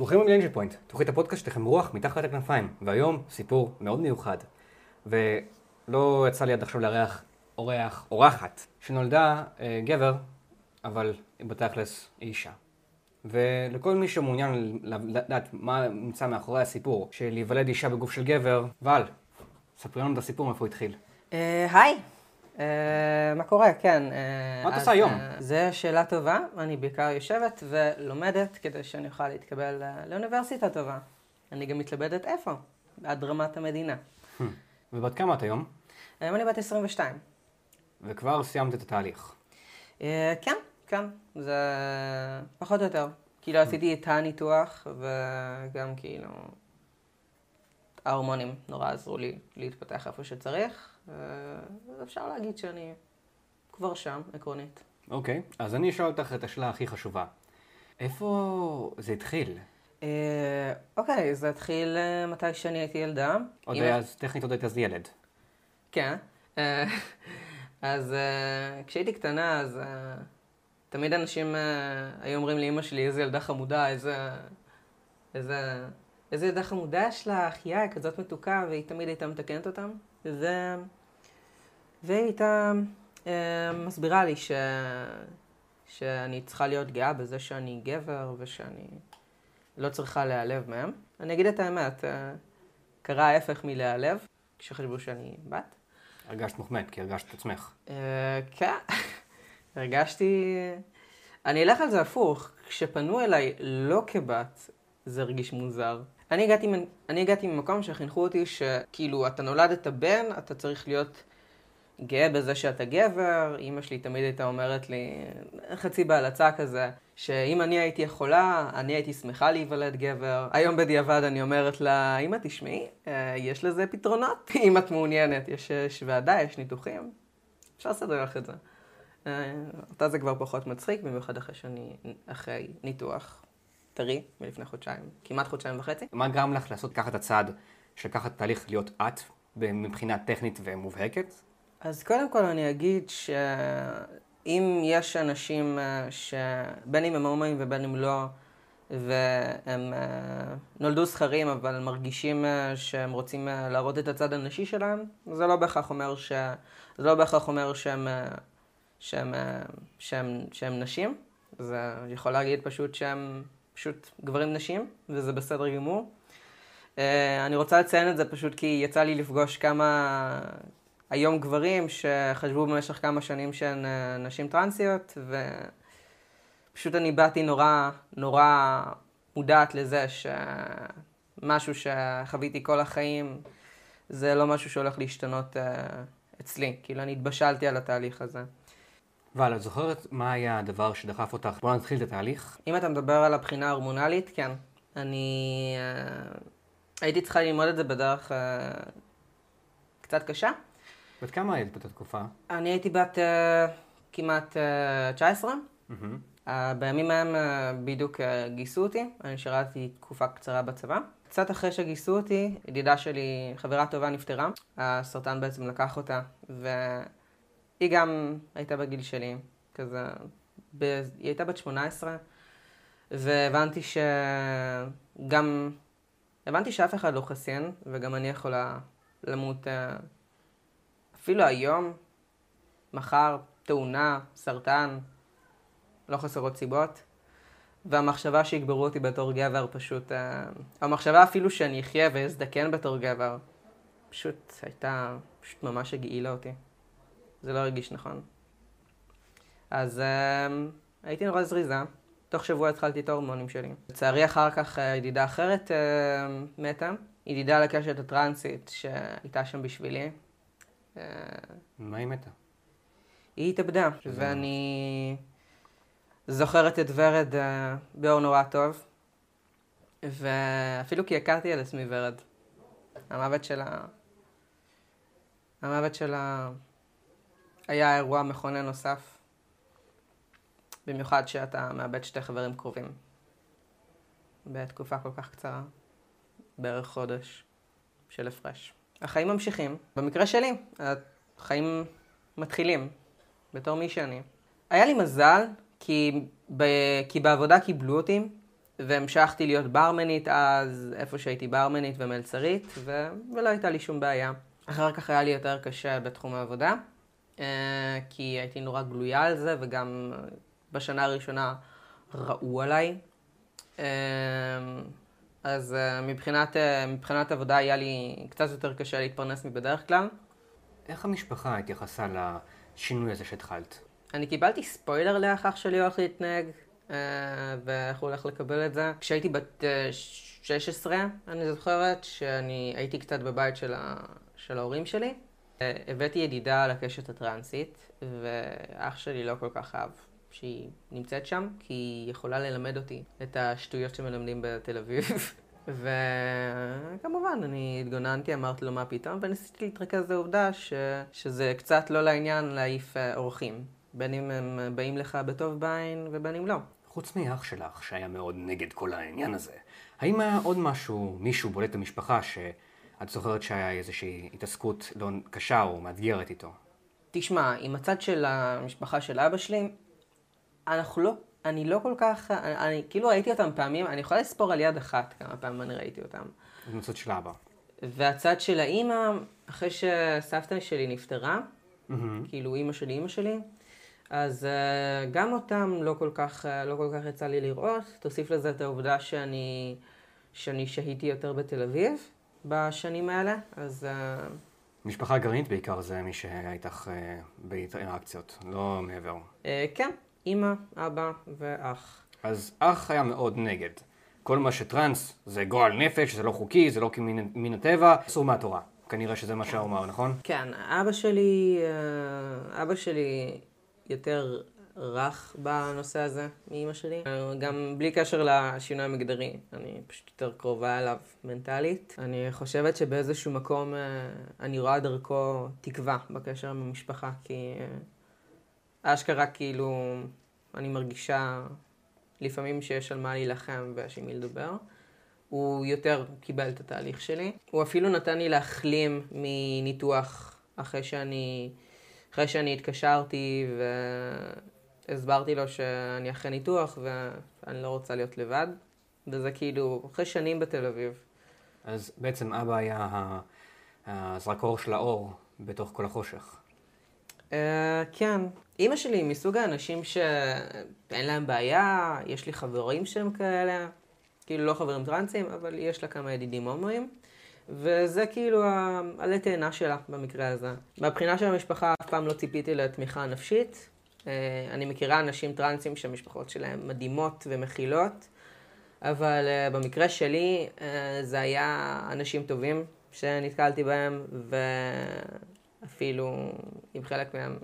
ברוכים הבאים לאנג'ל פוינט, תוכנית הפודקאסט שלכם רוח מתחת לכנפיים, והיום סיפור מאוד מיוחד. ולא יצא לי עד עכשיו לארח אורח, אורחת, שנולדה אה, גבר, אבל בתכלס היא אישה. ולכל מי שמעוניין לדעת מה נמצא מאחורי הסיפור של להיוולד אישה בגוף של גבר, ואל, ספרי לנו את הסיפור מאיפה הוא התחיל. אה, היי, אה, מה קורה? כן. אה, מה את עושה היום? אה, זו שאלה טובה. אני בעיקר יושבת ולומדת כדי שאני אוכל להתקבל אה, לאוניברסיטה טובה. אני גם מתלבטת איפה, עד רמת המדינה. ובת כמה את היום? היום אני בת 22. וכבר סיימת את התהליך. אה, כן, כן, זה פחות או יותר. כאילו עשיתי את הניתוח, וגם כאילו ההורמונים נורא עזרו לי להתפתח איפה שצריך. אה, אז אפשר להגיד שאני כבר שם, עקרונית. אוקיי, אז אני אשאל אותך את השאלה הכי חשובה. איפה זה התחיל? אה, אוקיי, זה התחיל אה, מתי שאני הייתי ילדה. עוד היה, אז טכנית עוד היית אז ילד. כן. אה, אז אה, כשהייתי קטנה, אז אה, תמיד אנשים אה, היו אומרים לאימא שלי, איזה ילדה חמודה, איזה... איזה... איזה ילדה חמודה יש לך, יא, כזאת מתוקה, והיא תמיד הייתה מתקנת אותם. ו... והיא הייתה אה, מסבירה לי ש... שאני צריכה להיות גאה בזה שאני גבר, ושאני לא צריכה להיעלב מהם. אני אגיד את האמת, אה, קרה ההפך מלהיעלב, כשחשבו שאני בת. הרגשת מוחמד, כי הרגשת את עצמך. אה, כן, הרגשתי... אני אלך על זה הפוך. כשפנו אליי לא כבת, זה הרגיש מוזר. אני הגעתי, אני הגעתי ממקום שחינכו אותי שכאילו, אתה נולדת בן, אתה צריך להיות גאה בזה שאתה גבר. אימא שלי תמיד הייתה אומרת לי, חצי בהלצה כזה, שאם אני הייתי יכולה, אני הייתי שמחה להיוולד גבר. היום בדיעבד אני אומרת לה, אמא, תשמעי, אה, יש לזה פתרונות, אם את מעוניינת. יש, יש ועדה, יש ניתוחים. אפשר לסדר לך את זה. אה, אותה זה כבר פחות מצחיק, במיוחד אחרי שאני, אחרי ניתוח טרי מלפני חודשיים, כמעט חודשיים וחצי. מה גרם לך לעשות ככה את הצעד של לקחת תהליך להיות את, מבחינה טכנית ומובהקת? אז קודם כל אני אגיד שאם יש אנשים אה, שבין אם הם הומואים ובין אם לא, והם אה, נולדו זכרים אבל מרגישים אה, שהם רוצים להראות את הצד הנשי שלהם, זה לא בהכרח אומר, ש... זה לא בהכרח אומר שהם, שהם, שהם, שהם נשים. זה יכול להגיד פשוט שהם פשוט גברים נשים, וזה בסדר גמור. אני רוצה לציין את זה פשוט כי יצא לי לפגוש כמה היום גברים שחשבו במשך כמה שנים שהן אה, נשים טרנסיות, ופשוט אני באתי נורא, נורא מודעת לזה שמשהו שחוויתי כל החיים זה לא משהו שהולך להשתנות אה, אצלי. כאילו, אני התבשלתי על התהליך הזה. אבל את זוכרת מה היה הדבר שדחף אותך? בוא נתחיל את התהליך. אם אתה מדבר על הבחינה ההורמונלית, כן. אני אה, הייתי צריכה ללמוד את זה בדרך אה, קצת קשה. בת כמה היית באותה תקופה? אני הייתי בת אה, כמעט אה, 19. מהמם. אה, בימים ההם אה, בדיוק אה, גייסו אותי, אני שירתתי תקופה קצרה בצבא. קצת אחרי שגייסו אותי, ידידה שלי, חברה טובה, נפטרה. הסרטן בעצם לקח אותה, והיא גם הייתה בגיל שלי, כזה, ב... היא הייתה בת 18, והבנתי שגם, הבנתי שאף אחד לא חסין, וגם אני יכולה למות אה, אפילו היום, מחר, תאונה, סרטן, לא חסרות סיבות. והמחשבה שיגברו אותי בתור גבר פשוט... אה, המחשבה אפילו שאני אחיה ואזדקן בתור גבר, פשוט הייתה... פשוט ממש הגעילה אותי. זה לא הרגיש נכון. אז אה, הייתי נורא זריזה. תוך שבוע התחלתי את ההורמונים שלי. לצערי אחר כך אה, ידידה אחרת מתה. ידידה לקשת הטרנסית שהייתה שם בשבילי. מה היא מתה? היא התאבדה, ואני זוכרת את ורד אה, באור נורא טוב, ואפילו כי הכרתי על עצמי ורד. המוות שלה... המוות שלה היה אירוע מכונן נוסף, במיוחד שאתה מאבד שתי חברים קרובים בתקופה כל כך קצרה, בערך חודש של הפרש. החיים ממשיכים. במקרה שלי, החיים מתחילים בתור מי שאני. היה לי מזל, כי, ב, כי בעבודה קיבלו אותי, והמשכתי להיות ברמנית אז, איפה שהייתי ברמנית ומלצרית, ו... ולא הייתה לי שום בעיה. אחר כך היה לי יותר קשה בתחום העבודה, אה, כי הייתי נורא גלויה על זה, וגם בשנה הראשונה ראו עליי. אז אה, מבחינת, מבחינת עבודה היה לי קצת יותר קשה להתפרנס מבדרך כלל. איך המשפחה התייחסה לשינוי הזה שהתחלת? אני קיבלתי ספוילר לאיך אח שלי הולך להתנהג, ואיך הוא הולך לקבל את זה. כשהייתי בת 16, אני זוכרת שאני הייתי קצת בבית של, ה... של ההורים שלי. הבאתי ידידה על הקשת הטרנסית, ואח שלי לא כל כך אהב שהיא נמצאת שם, כי היא יכולה ללמד אותי את השטויות שמלמדים בתל אביב. וכמובן, אני התגוננתי, אמרתי לו מה פתאום, וניסיתי להתרכז לעובדה ש... שזה קצת לא לעניין להעיף אה, אורחים. בין אם הם באים לך בטוב בעין ובין אם לא. חוץ מאח שלך, שהיה מאוד נגד כל העניין הזה, האם היה עוד משהו, מישהו בולט במשפחה ש... את זוכרת שהיה איזושהי התעסקות לא קשה או מאתגרת איתו? תשמע, עם הצד של המשפחה של אבא שלי, אנחנו לא, אני לא כל כך, אני, אני כאילו ראיתי אותם פעמים, אני יכולה לספור על יד אחת כמה פעמים אני ראיתי אותם. עם הצד של אבא. והצד של האימא, אחרי שסבתא שלי נפטרה, Mm-hmm. כאילו אימא שלי, אימא שלי, אז uh, גם אותם לא כל, כך, uh, לא כל כך יצא לי לראות. תוסיף לזה את העובדה שאני, שאני שהיתי יותר בתל אביב. בשנים האלה, אז... אה, משפחה גרעינית בעיקר זה מי שהיה איתך אה, באינטראקציות, לא מעבר. אה, כן, אימא, אבא ואח. אז אח היה מאוד נגד. כל מה שטראנס זה גועל נפש, זה לא חוקי, זה לא מן הטבע, אסור מהתורה. כנראה שזה מה שהוא אמר, נכון? כן, אבא שלי, אבא שלי יותר רך בנושא הזה מאימא שלי. גם בלי קשר לשינוי המגדרי, אני פשוט יותר קרובה אליו מנטלית. אני חושבת שבאיזשהו מקום אה, אני רואה דרכו תקווה בקשר עם המשפחה, כי אה, אשכרה כאילו אני מרגישה לפעמים שיש על מה להילחם ויש עם מי לדבר. הוא יותר קיבל את התהליך שלי. הוא אפילו נתן לי להחלים מניתוח אחרי שאני, אחרי שאני התקשרתי ו... הסברתי לו שאני אחרי ניתוח ואני לא רוצה להיות לבד, וזה כאילו אחרי שנים בתל אביב. אז בעצם אבא היה הזרקור של האור בתוך כל החושך. Uh, כן. אימא שלי היא מסוג האנשים שאין להם בעיה, יש לי חברים שהם כאלה, כאילו לא חברים טרנסים, אבל יש לה כמה ידידים הומואים. וזה כאילו העלה תאנה שלה במקרה הזה. מהבחינה של המשפחה אף פעם לא ציפיתי לתמיכה נפשית, אה, אני מכירה אנשים טרנסים שהמשפחות שלהם מדהימות ומכילות, אבל אה, במקרה שלי אה, זה היה אנשים טובים שנתקלתי בהם, ואפילו עם חלק מהם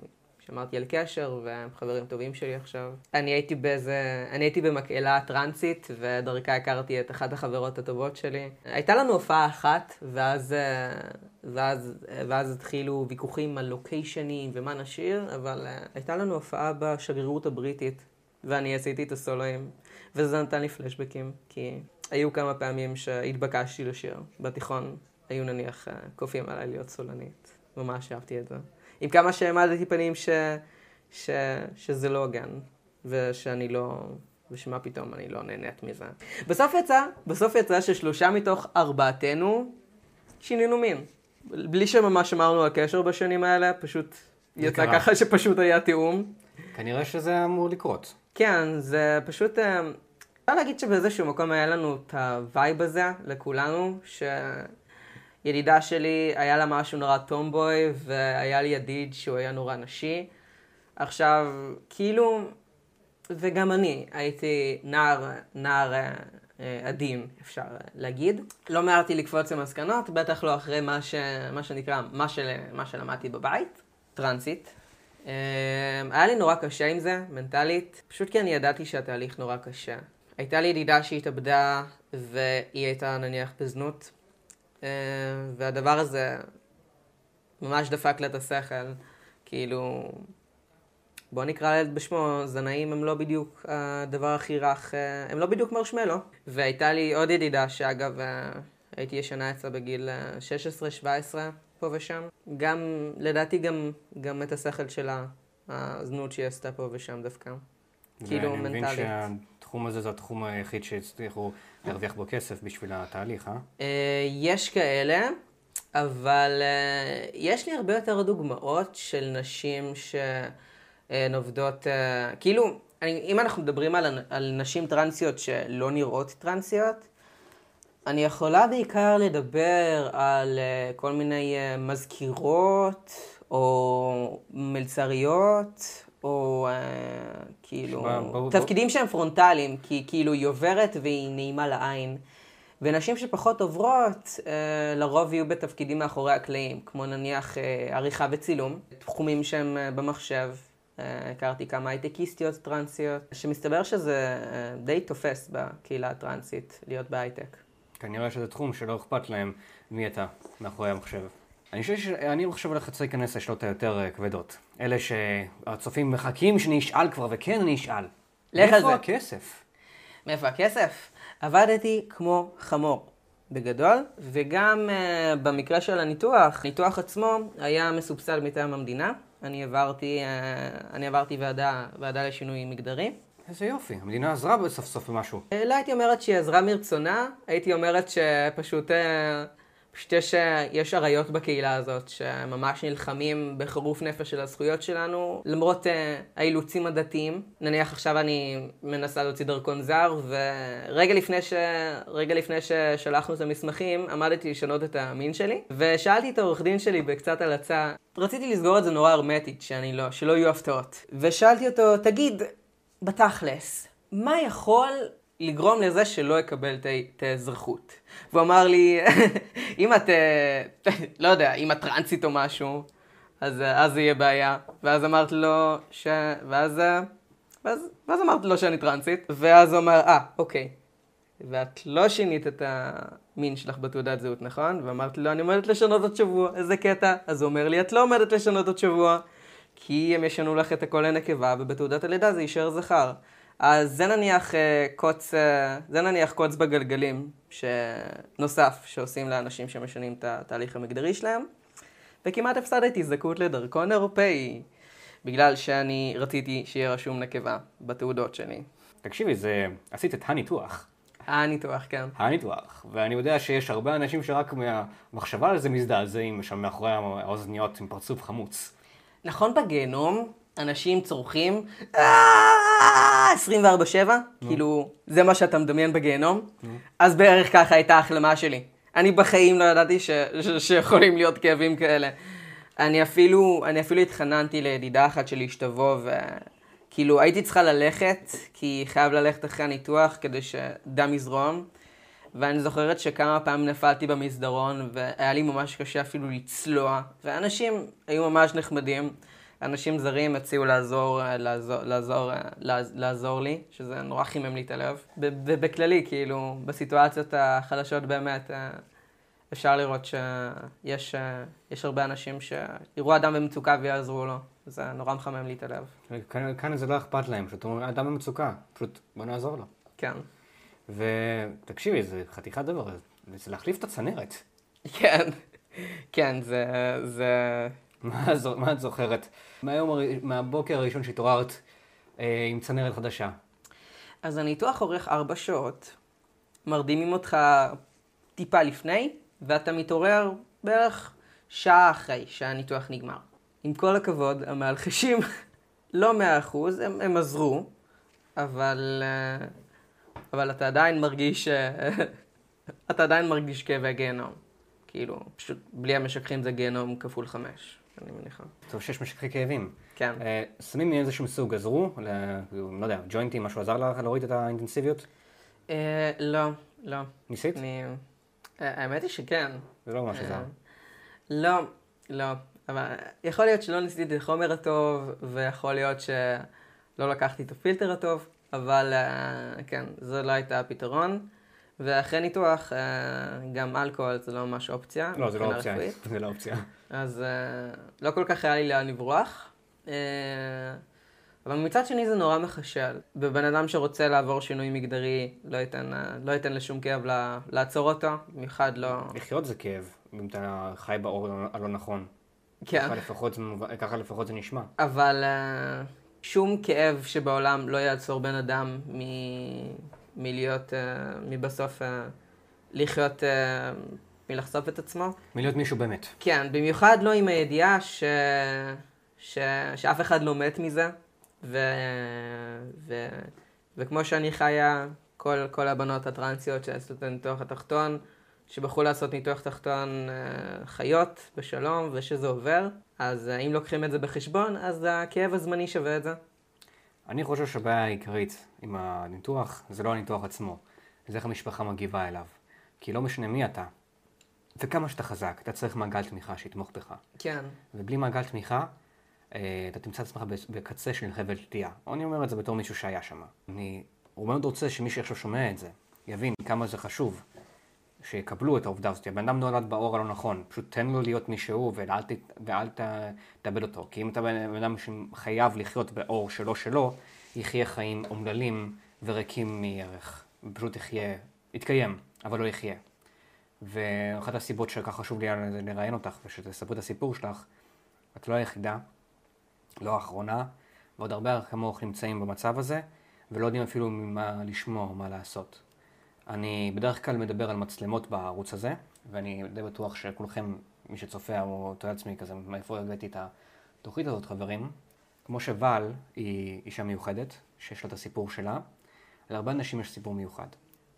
שמרתי על קשר, והם חברים טובים שלי עכשיו. אני הייתי באיזה, אני הייתי במקהלה טרנסית, ודרכה הכרתי את אחת החברות הטובות שלי. הייתה לנו הופעה אחת, ואז, ואז, ואז התחילו ויכוחים על לוקיישנים ומה נשאיר, אבל הייתה לנו הופעה בשגרירות הבריטית, ואני עשיתי את הסולואים, וזה נתן לי פלשבקים, כי היו כמה פעמים שהתבקשתי לשיר. בתיכון היו נניח כופים עליי להיות סולנית. ממש אהבתי את זה. עם כמה שהעמדתי פנים ש, ש, שזה לא הגן, ושאני לא... ושמה פתאום אני לא נהנית מזה. בסוף יצא, בסוף יצא ששלושה מתוך ארבעתנו שינינו מין. בלי שממש אמרנו על קשר בשנים האלה, פשוט יצא קרה. ככה שפשוט היה תיאום. כנראה שזה אמור לקרות. כן, זה פשוט... אה, אפשר להגיד שבאיזשהו מקום היה לנו את ה vibe הזה לכולנו, ש... ידידה שלי, היה לה משהו נורא tomboy, והיה לי ידיד שהוא היה נורא נשי. עכשיו, כאילו, וגם אני הייתי נער, נער אה, עדין, אפשר להגיד. לא מיהרתי לקפוץ למסקנות, בטח לא אחרי מה, ש, מה שנקרא, מה, של, מה שלמדתי בבית, טרנסית. אה, היה לי נורא קשה עם זה, מנטלית, פשוט כי אני ידעתי שהתהליך נורא קשה. הייתה לי ידידה שהתאבדה, והיא הייתה נניח בזנות, אה, והדבר הזה ממש דפק לה את השכל. כאילו, בוא נקרא לילד בשמו, זנאים הם לא בדיוק הדבר הכי רך, אה, הם לא בדיוק מרשמלו. והייתה לי עוד ידידה שאגב אה, הייתי ישנה אצלה בגיל 16-17 פה ושם. גם, לדעתי גם, גם את השכל שלה, הזנות שהיא עשתה פה ושם דווקא. כאילו מנטלית. התחום הזה זה התחום היחיד שהצליחו להרוויח בו כסף בשביל התהליך, אה? אה, יש כאלה, אבל אה, יש לי הרבה יותר דוגמאות של נשים שהן עובדות, אה, כאילו, אני, אם אנחנו מדברים על, על נשים טרנסיות שלא נראות טרנסיות, אני יכולה בעיקר לדבר על כל מיני מזכירות, או מלצריות, או אה, כאילו, בואו- תפקידים שהם פרונטליים, כי כאילו היא עוברת והיא נעימה לעין. ונשים שפחות עוברות, אה, לרוב יהיו בתפקידים מאחורי הקלעים, כמו נניח אה, עריכה וצילום, תחומים שהם אה, במחשב. אה, הכרתי כמה הייטקיסטיות טרנסיות, שמסתבר שזה אה, די תופס בקהילה הטרנסית להיות בהייטק. כנראה שזה תחום שלא אכפת להם מי אתה מאחורי המחשב. אני חושב שאני חושב הולך להיכנס לשאלות היותר אה, כבדות. אלה שהצופים מחכים שאני אשאל כבר, וכן אני אשאל. לך על זה. איפה הכסף? מאיפה הכסף? עבדתי כמו חמור, בגדול, וגם uh, במקרה של הניתוח, הניתוח עצמו היה מסובסד מטעם המדינה. אני עברתי, uh, אני עברתי ועדה, ועדה לשינוי מגדרי. איזה יופי, המדינה עזרה בסוף סוף במשהו. אה, לא הייתי אומרת שהיא עזרה מרצונה, הייתי אומרת שפשוט אה, פשוט יש, אה, יש אריות בקהילה הזאת שממש נלחמים בחירוף נפש של הזכויות שלנו, למרות אה, האילוצים הדתיים. נניח עכשיו אני מנסה להוציא דרכון זר, ורגע לפני, ש... לפני ששלחנו את המסמכים, עמדתי לשנות את המין שלי, ושאלתי את העורך דין שלי בקצת הלצה, רציתי לסגור את זה נורא הרמטית, שאני לא, שלא יהיו הפתעות. ושאלתי אותו, תגיד, בתכלס, מה יכול לגרום לזה שלא ה- את האזרחות? והוא אמר לי, אם את, אה, לא יודע, אם את טרנסית או משהו, אז, אה, זה יהיה בעיה. ואז אמרתי לו, ש... ואז, אה, ואז, ואז אמרתי לו שאני טרנסית, ואז הוא אמר, אה, אוקיי. ואת לא שינית את המין שלך בתעודת זהות, נכון? ואמרתי לו, אני עומדת לשנות עוד שבוע, איזה קטע. אז הוא אומר לי, את לא עומדת לשנות עוד שבוע, כי הם ישנו לך את הכל לנקבה, ובתעודת הלידה זה יישאר זכר. אז זה נניח אה, קוץ, אה, זה נניח קוץ בגלגלים נוסף שעושים לאנשים שמשנים את התהליך המגדרי שלהם. וכמעט הפסדתי זכאות לדרכון אירופאי, בגלל שאני רציתי שיהיה רשום נקבה בתעודות שלי. תקשיבי, זה... עשית את הניתוח. הניתוח, כן. הניתוח. ואני יודע שיש הרבה אנשים שרק מהמחשבה על זה מזדעזעים שם מאחורי האוזניות עם פרצוף חמוץ. נכון בגיהנום, אנשים צורכים "אה, 24/7, כאילו, זה מה שאתה מדמיין בגיהנום, אז בערך ככה הייתה ההחלמה שלי. אני בחיים לא ידעתי ש- ש- שיכולים להיות כאבים כאלה. אני אפילו, אני אפילו התחננתי לידידה אחת שלי שתבוא, וכאילו הייתי צריכה ללכת, כי חייב ללכת אחרי הניתוח כדי שדם יזרום. ואני זוכרת שכמה פעמים נפלתי במסדרון, והיה לי ממש קשה אפילו לצלוע, ואנשים היו ממש נחמדים. אנשים זרים הציעו לעזור, לעזור, לעזור, לעזור, לי, שזה נורא חימם לי את הלב. ובכללי, כאילו, בסיטואציות החלשות באמת, אה, אפשר לראות שיש אה, יש הרבה אנשים שיראו אדם במצוקה ויעזרו לו. זה נורא מחמם לי את הלב. כאן, כאן זה לא אכפת להם, פשוט אומרים, אדם במצוקה, פשוט בוא נעזור לו. כן. ותקשיבי, זה חתיכת דבר, זה להחליף את הצנרת. כן. כן, זה... זה... מה, את זוכרת? מהיום, מהבוקר הראשון שהתעוררת אה, עם צנרת חדשה. אז הניתוח אורך ארבע שעות, מרדימים אותך טיפה לפני, ואתה מתעורר בערך שעה אחרי שהניתוח נגמר. עם כל הכבוד, המאלחשים לא מאה אחוז, הם, הם עזרו, אבל, אה, אבל אתה עדיין מרגיש, אה, אתה עדיין מרגיש כאבי גיהנום. כאילו, פשוט בלי המשככים זה גיהנום כפול חמש, אני מניחה. טוב שיש משככי כאבים. כן. אה, סמים מאיזשהו סוג עזרו? לא יודע, ג'וינטים, משהו עזר לך להוריד את האינטנסיביות? אה, לא, לא. ניסית? אה, האמת היא שכן. זה לא ממש עזר. לא, לא. אבל יכול להיות שלא ניסיתי את החומר הטוב, ויכול להיות שלא לקחתי את הפילטר הטוב, אבל כן, זו לא הייתה הפתרון. ואחרי ניתוח, אה, גם אלכוהול זה לא ממש אופציה. לא, זה לא אופציה. רפואית. זה לא אופציה. אז אה, לא כל כך היה לי לאן לברוח. אה, אבל מצד שני זה נורא מחשל. ובן אדם שרוצה לעבור שינוי מגדרי לא ייתן, לא ייתן לשום כאב לה- לעצור אותו, במיוחד לא... לחיות זה כאב, אם אתה חי באור הלא נכון. כן. ככה לפחות זה ככה לפחות זה נשמע. אבל שום כאב שבעולם לא יעצור בן אדם מ... מלהיות, uh, מבסוף uh, לחיות, uh, מלחשוף את עצמו. מלהיות מישהו באמת. כן, במיוחד לא עם הידיעה ש... ש... שאף אחד לא מת מזה, ו... ו... וכמו שאני חיה, כל, כל הבנות הטרנסיות שעשו את הניתוח התחתון, שבחרו לעשות ניתוח תחתון חיות בשלום ושזה עובר, אז אם לוקחים את זה בחשבון, אז הכאב הזמני שווה את זה. אני חושב שהבעיה העיקרית עם הניתוח זה לא הניתוח עצמו, זה איך המשפחה מגיבה אליו. כי לא משנה מי אתה, וכמה שאתה חזק, אתה צריך מעגל תמיכה שיתמוך בך. כן. ובלי מעגל תמיכה, אה, אתה תמצא את עצמך בקצה של חבל תלייה. אני אומר את זה בתור מישהו שהיה שם. אני מאוד רוצה שמי שעכשיו שומע את זה, יבין כמה זה חשוב. שיקבלו את העובדה הזאת. הבן אדם נולד באור הלא נכון, פשוט תן לו להיות מי שהוא ואל, ת, ואל ת, תאבד אותו. כי אם אתה בן אדם שחייב לחיות באור שלו שלו, יחיה חיים אומללים וריקים מערך. פשוט יחיה, יתקיים, אבל לא יחיה. ואחת הסיבות שכך חשוב לי לראיין אותך ושתספרו את הסיפור שלך, את לא היחידה, לא האחרונה, ועוד הרבה כמוך נמצאים במצב הזה, ולא יודעים אפילו ממה לשמוע או מה לעשות. אני בדרך כלל מדבר על מצלמות בערוץ הזה, ואני די בטוח שכולכם, מי שצופה או תוהה עצמי כזה, מאיפה הבאתי את התוכנית הזאת, חברים. כמו שוואל היא אישה מיוחדת, שיש לה את הסיפור שלה, להרבה אנשים יש סיפור מיוחד.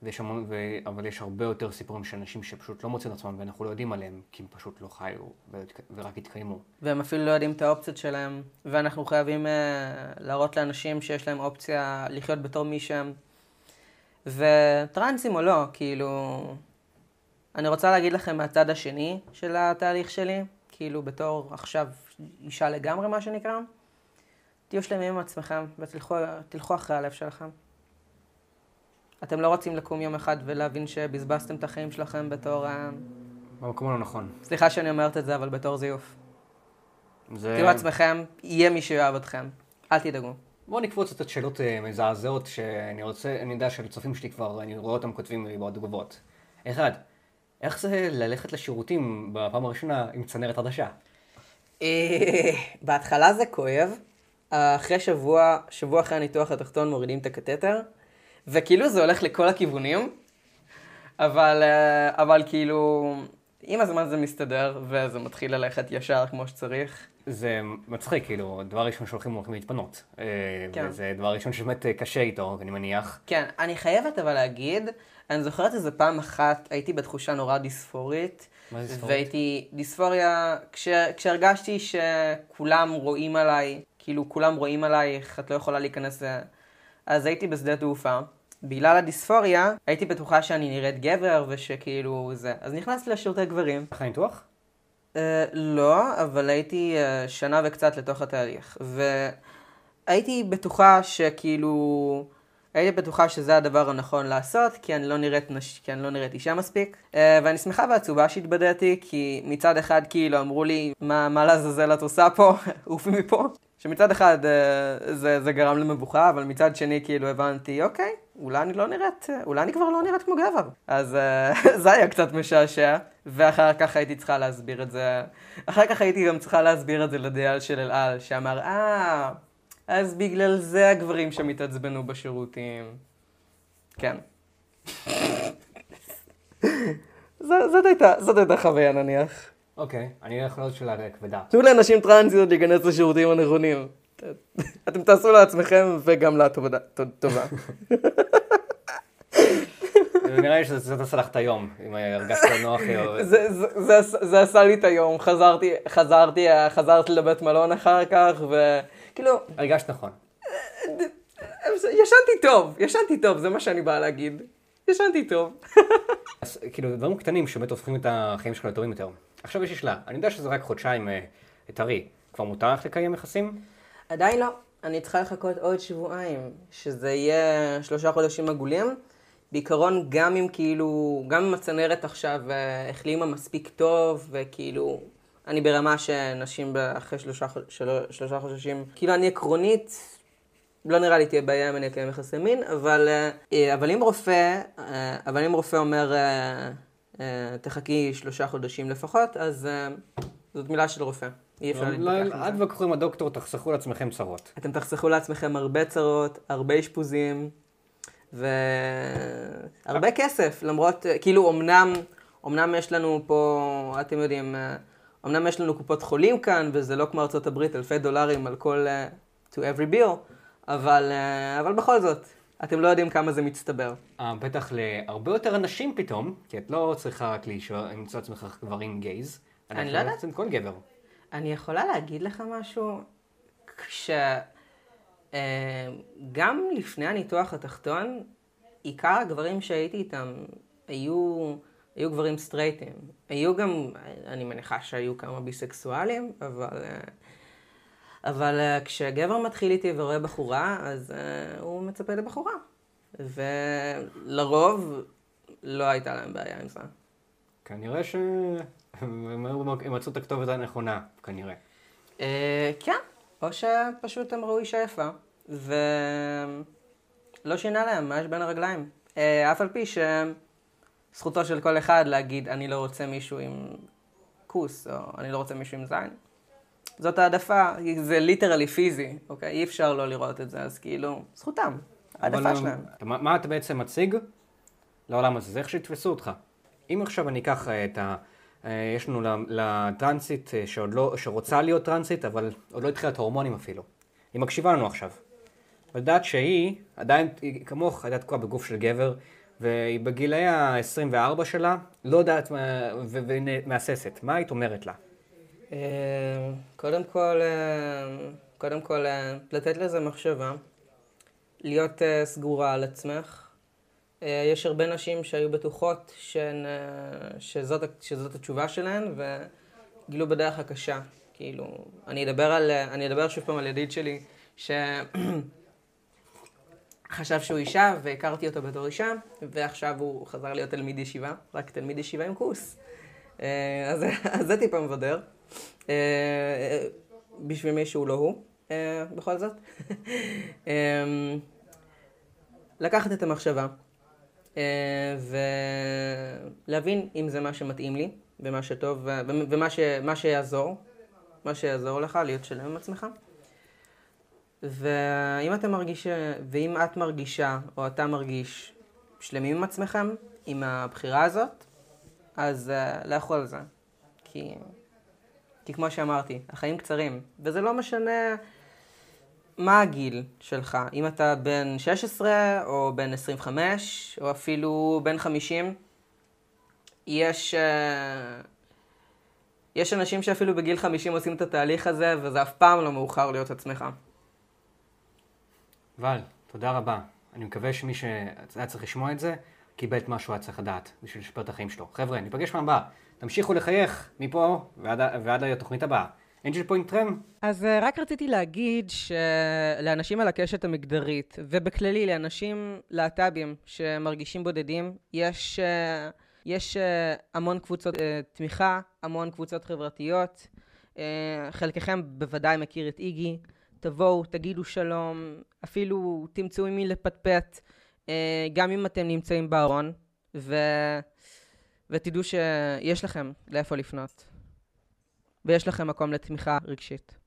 ויש המון, ו... אבל יש הרבה יותר סיפורים של אנשים שפשוט לא מוצאים עצמם ואנחנו לא יודעים עליהם, כי הם פשוט לא חיו. ורק התקיימו. והם אפילו לא יודעים את האופציות שלהם, ואנחנו חייבים uh, להראות לאנשים שיש להם אופציה לחיות בתור מי שהם. וטרנסים או לא, כאילו... אני רוצה להגיד לכם מהצד השני של התהליך שלי, כאילו בתור עכשיו אישה לגמרי, מה שנקרא, תהיו שלמים עם עצמכם ותלכו אחרי הלב שלכם. אתם לא רוצים לקום יום אחד ולהבין שבזבזתם את החיים שלכם בתור... במקום הלא נכון. סליחה שאני אומרת את זה, אבל בתור זיוף. זה... תהיו עצמכם, יהיה מי שיאהב אתכם. אל תדאגו. בואו נקפוץ קצת שאלות אה, מזעזעות שאני רוצה, אני יודע שלצופים שלי כבר, אני רואה אותם כותבים לי בתגובות. אחד, איך זה ללכת לשירותים בפעם הראשונה עם צנרת חדשה? אה, בהתחלה זה כואב, אחרי שבוע, שבוע אחרי הניתוח התחתון מורידים את הקתטר, וכאילו זה הולך לכל הכיוונים, אבל, אה, אבל כאילו, עם הזמן זה מסתדר, וזה מתחיל ללכת ישר כמו שצריך. זה מצחיק, כאילו, דבר ראשון שהולכים הולכים להתפנות. אה, כן. וזה דבר ראשון שבאמת אה, קשה איתו, אני מניח. כן, אני חייבת אבל להגיד, אני זוכרת איזה פעם אחת, הייתי בתחושה נורא דיספורית. מה זה דיספורית? והייתי, דיספוריה, כש, כשהרגשתי שכולם רואים עליי, כאילו כולם רואים עלייך, את לא יכולה להיכנס ל... אז הייתי בשדה תעופה. בגלל הדיספוריה, הייתי בטוחה שאני נראית גבר ושכאילו זה. אז נכנסתי לשירותי גברים. אחרי ניתוח? Uh, לא, אבל הייתי uh, שנה וקצת לתוך התהליך. והייתי בטוחה שכאילו... הייתי בטוחה שזה הדבר הנכון לעשות, כי אני לא נראית, נש... כי אני לא נראית אישה מספיק. Uh, ואני שמחה ועצובה שהתבדיתי, כי מצד אחד כאילו אמרו לי, מה, מה לעזאזל את עושה פה? עופי מפה. שמצד אחד uh, זה, זה גרם למבוכה, אבל מצד שני כאילו הבנתי, אוקיי, אולי אני לא נראית, אולי אני כבר לא נראית כמו גבר. אז uh, זה היה קצת משעשע, ואחר כך הייתי צריכה להסביר את זה, אחר כך הייתי גם צריכה להסביר את זה לדייל של אלעל, שאמר, אה, אז בגלל זה הגברים שם התעצבנו בשירותים. כן. זאת הייתה, זאת הייתה חוויה נניח. אוקיי, אני הולך לעוד שאלה כבדה. תנו לאנשים טרנסיות להיכנס לשירותים הנכונים. אתם תעשו לעצמכם וגם לה טובה. נראה לי שזה עשה לך את היום, אם הרגשת נוח. זה עשה לי את היום, חזרתי, חזרתי, חזרתי לבית מלון אחר כך, וכאילו... הרגשת נכון. ישנתי טוב, ישנתי טוב, זה מה שאני בא להגיד. ישנתי טוב. אז כאילו, דברים קטנים שבאמת הופכים את החיים שלך לטובים יותר. עכשיו יש לי שאלה, אני יודע שזה רק חודשיים אה, טרי, כבר מותר לך לקיים יחסים? עדיין לא. אני צריכה לחכות עוד שבועיים, שזה יהיה שלושה חודשים עגולים. בעיקרון, גם אם כאילו, גם אם הצנרת עכשיו אה, החלימה מספיק טוב, וכאילו, אני ברמה שנשים אחרי שלושה, שלושה חודשים, כאילו אני עקרונית, לא נראה לי תהיה בעיה אם אני אקיים יחסי מין, אבל, אה, אבל אם רופא, אבל אם רופא אומר, תחכי שלושה חודשים לפחות, אז זאת מילה של רופא. אי אפשר לא, להתווכח עם אל זה. תבקחו עם הדוקטור, תחסכו לעצמכם צרות. אתם תחסכו לעצמכם הרבה צרות, הרבה אשפוזים, והרבה כסף, למרות, כאילו, אמנם, אמנם יש לנו פה, אתם יודעים, אמנם יש לנו קופות חולים כאן, וזה לא כמו ארצות הברית, אלפי דולרים על כל, אה, to every bill, אבל, אה, אבל בכל זאת, אתם לא יודעים כמה זה מצטבר. אה, בטח להרבה יותר אנשים פתאום, כי את לא צריכה רק למצוא לעצמך גברים גייז. אני לא יודעת. כל גבר. אני יכולה להגיד לך משהו? כש... אה, גם לפני הניתוח התחתון, עיקר הגברים שהייתי איתם היו, היו גברים סטרייטים. היו גם, אני מניחה שהיו כמה ביסקסואלים, אבל, אה, אבל אה, כשגבר מתחיל איתי ורואה בחורה, אז הוא מצפה לבחורה. ולרוב לא הייתה להם בעיה עם זה. כנראה שהם הם מצאו את הכתובת הנכונה, כנראה. אה, כן, או שפשוט הם ראו אישה יפה, ולא שינה להם מה יש בין הרגליים. אה, אף על פי שזכותו של כל אחד להגיד, אני לא רוצה מישהו עם כוס, או אני לא רוצה מישהו עם זין. זאת העדפה, זה ליטרלי פיזי, אוקיי? אי אפשר לא לראות את זה, אז כאילו, זכותם, העדפה אבל, שלהם. מה מה אתה בעצם מציג לעולם הזה? זה איך שיתפסו אותך. אם עכשיו אני אקח אה, את ה... אה, יש לנו לטרנסית אה, שעוד לא, שרוצה להיות טרנסית, אבל עוד לא התחילה את ההורמונים אפילו. היא מקשיבה לנו עכשיו. לדעת שהיא עדיין, היא כמוך, עדיין תקועה בגוף של גבר, והיא בגילאי ה-24 שלה, לא יודעת והיא מהססת. מה היית אומרת לה? אה, קודם כל, קודם כל, לתת לזה מחשבה, להיות סגורה על עצמך. אה, יש הרבה נשים שהיו בטוחות שהן, אה, שזאת, שזאת התשובה שלהן, וגילו בדרך הקשה. כאילו, אני אדבר, על, אה, אני אדבר שוב פעם על ידיד שלי, שחשב שהוא אישה, והכרתי אותו בתור אישה, ועכשיו הוא חזר להיות תלמיד ישיבה, רק תלמיד ישיבה עם כוס. אז, אז זה טיפה מבדר. בשביל מי שהוא לא הוא, בכל זאת. לקחת את המחשבה ולהבין אם זה מה שמתאים לי ומה שטוב אה, ומה ש, מה שיעזור, מה שיעזור לך להיות שלם עם עצמך. ואם אתה מרגיש, ואם את מרגישה או אתה מרגיש שלמים עם עצמכם, עם הבחירה הזאת, אז uh, לכו על זה. כי, כי כמו שאמרתי, החיים קצרים, וזה לא משנה מה הגיל שלך, אם אתה בן 16 או בן 25 או אפילו בן 50, יש, uh, יש אנשים שאפילו בגיל 50 עושים את התהליך הזה, וזה אף פעם לא מאוחר להיות עצמך. בל, תודה רבה. אני מקווה שמי שהיה צריך לשמוע את זה, קיבל את מה שהוא היה צריך לדעת בשביל לשפר את החיים שלו. חבר'ה, ניפגש פעם הבאה. תמשיכו לחייך מפה ועד, ועד התוכנית הבאה. אנג'ל פוינט טרם, אז אה, רק רציתי להגיד שלאנשים על הקשת המגדרית, ובכללי לאנשים להט"בים שמרגישים בודדים, יש, אה, יש אה, המון קבוצות תמיכה, המון קבוצות חברתיות. חלקכם בוודאי מכיר את איגי. תבואו, תגידו שלום, אפילו תמצאו עם מי לפטפט, גם אם אתם נמצאים בארון, ו... ותדעו שיש לכם לאיפה לפנות. ויש לכם מקום לתמיכה רגשית.